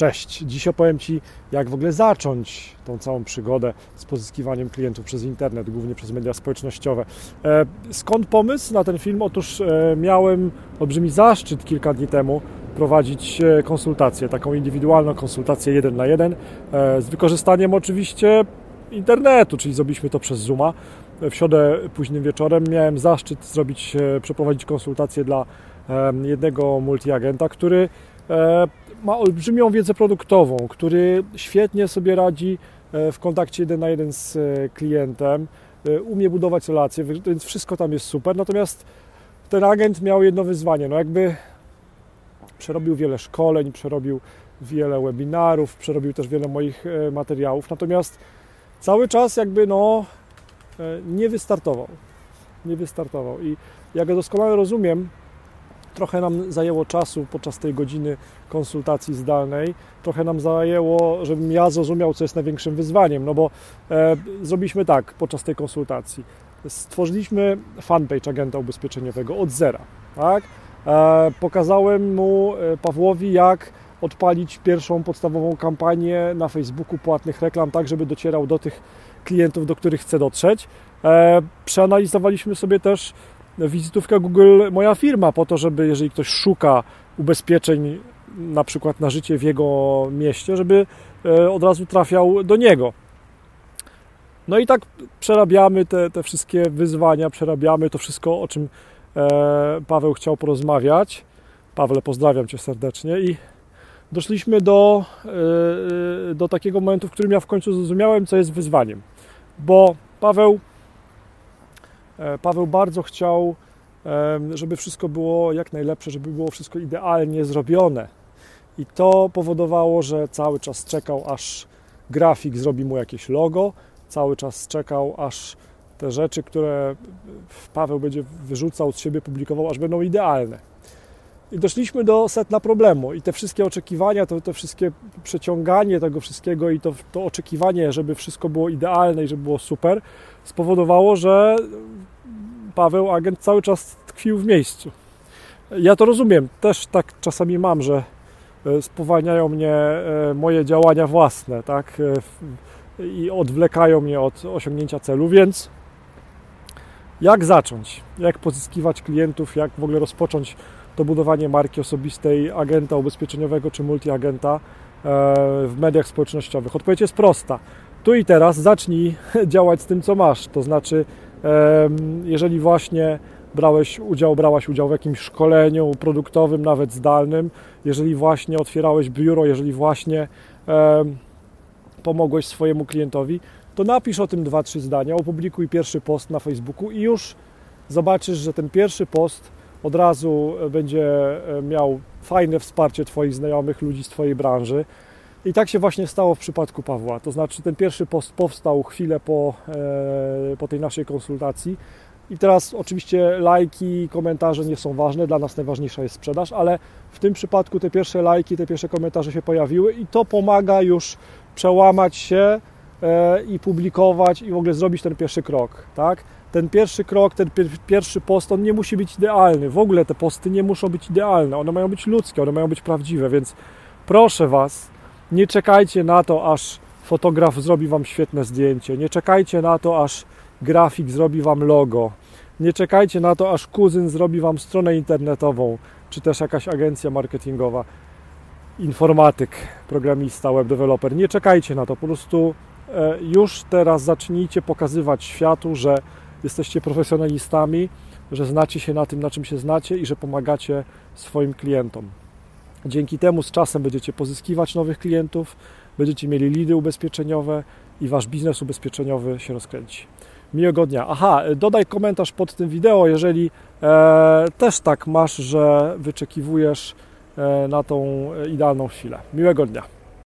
Cześć! Dziś opowiem Ci, jak w ogóle zacząć tą całą przygodę z pozyskiwaniem klientów przez internet, głównie przez media społecznościowe. E, skąd pomysł na ten film? Otóż e, miałem olbrzymi zaszczyt kilka dni temu prowadzić e, konsultację, taką indywidualną konsultację jeden na jeden, z wykorzystaniem oczywiście internetu, czyli zrobiliśmy to przez Zooma. W środę późnym wieczorem miałem zaszczyt zrobić, przeprowadzić konsultację dla jednego multiagenta, który ma olbrzymią wiedzę produktową, który świetnie sobie radzi e, w kontakcie jeden na jeden z e, klientem, e, umie budować relacje, więc wszystko tam jest super. Natomiast ten agent miał jedno wyzwanie, no jakby przerobił wiele szkoleń, przerobił wiele webinarów, przerobił też wiele moich materiałów, natomiast cały czas jakby no nie wystartował. Nie wystartował i ja go doskonale rozumiem, Trochę nam zajęło czasu podczas tej godziny konsultacji zdalnej, trochę nam zajęło, żebym ja zrozumiał, co jest największym wyzwaniem, no bo e, zrobiliśmy tak podczas tej konsultacji. Stworzyliśmy fanpage agenta ubezpieczeniowego od zera, tak? E, pokazałem mu, e, Pawłowi, jak odpalić pierwszą podstawową kampanię na Facebooku płatnych reklam, tak żeby docierał do tych klientów, do których chce dotrzeć. E, przeanalizowaliśmy sobie też wizytówkę Google moja firma po to, żeby jeżeli ktoś szuka ubezpieczeń na przykład na życie w jego mieście, żeby e, od razu trafiał do niego. No i tak przerabiamy te, te wszystkie wyzwania, przerabiamy to wszystko, o czym e, Paweł chciał porozmawiać. Pawle, pozdrawiam Cię serdecznie i doszliśmy do, e, do takiego momentu, w którym ja w końcu zrozumiałem, co jest wyzwaniem. Bo Paweł Paweł bardzo chciał, żeby wszystko było jak najlepsze, żeby było wszystko idealnie zrobione. I to powodowało, że cały czas czekał, aż grafik zrobi mu jakieś logo, cały czas czekał, aż te rzeczy, które Paweł będzie wyrzucał z siebie, publikował, aż będą idealne. I doszliśmy do setna problemu i te wszystkie oczekiwania, to, to wszystkie przeciąganie tego wszystkiego i to, to oczekiwanie, żeby wszystko było idealne i żeby było super, spowodowało, że Paweł, agent, cały czas tkwił w miejscu. Ja to rozumiem, też tak czasami mam, że e, spowalniają mnie e, moje działania własne, tak? E, I odwlekają mnie od osiągnięcia celu, więc jak zacząć? Jak pozyskiwać klientów? Jak w ogóle rozpocząć to budowanie marki osobistej agenta ubezpieczeniowego czy multiagenta w mediach społecznościowych? Odpowiedź jest prosta. Tu i teraz zacznij działać z tym, co masz. To znaczy, jeżeli właśnie brałeś udział, brałaś udział w jakimś szkoleniu produktowym, nawet zdalnym, jeżeli właśnie otwierałeś biuro, jeżeli właśnie pomogłeś swojemu klientowi, to napisz o tym dwa, trzy zdania, opublikuj pierwszy post na Facebooku i już zobaczysz, że ten pierwszy post od razu będzie e, miał fajne wsparcie Twoich znajomych, ludzi z Twojej branży. I tak się właśnie stało w przypadku Pawła. To znaczy, ten pierwszy post powstał chwilę po, e, po tej naszej konsultacji. I teraz oczywiście lajki, komentarze nie są ważne, dla nas najważniejsza jest sprzedaż, ale w tym przypadku te pierwsze lajki, te pierwsze komentarze się pojawiły i to pomaga już przełamać się e, i publikować i w ogóle zrobić ten pierwszy krok, tak? Ten pierwszy krok, ten pierwszy post, on nie musi być idealny. W ogóle te posty nie muszą być idealne, one mają być ludzkie, one mają być prawdziwe, więc proszę Was, nie czekajcie na to, aż fotograf zrobi Wam świetne zdjęcie. Nie czekajcie na to, aż grafik zrobi Wam logo. Nie czekajcie na to, aż kuzyn zrobi Wam stronę internetową, czy też jakaś agencja marketingowa, informatyk, programista, web developer. Nie czekajcie na to. Po prostu e, już teraz zacznijcie pokazywać światu, że jesteście profesjonalistami, że znacie się na tym, na czym się znacie i że pomagacie swoim klientom. Dzięki temu z czasem będziecie pozyskiwać nowych klientów, będziecie mieli lidy ubezpieczeniowe i wasz biznes ubezpieczeniowy się rozkręci. Miłego dnia. Aha, dodaj komentarz pod tym wideo, jeżeli e, też tak masz, że wyczekiwujesz e, na tą idealną chwilę. Miłego dnia.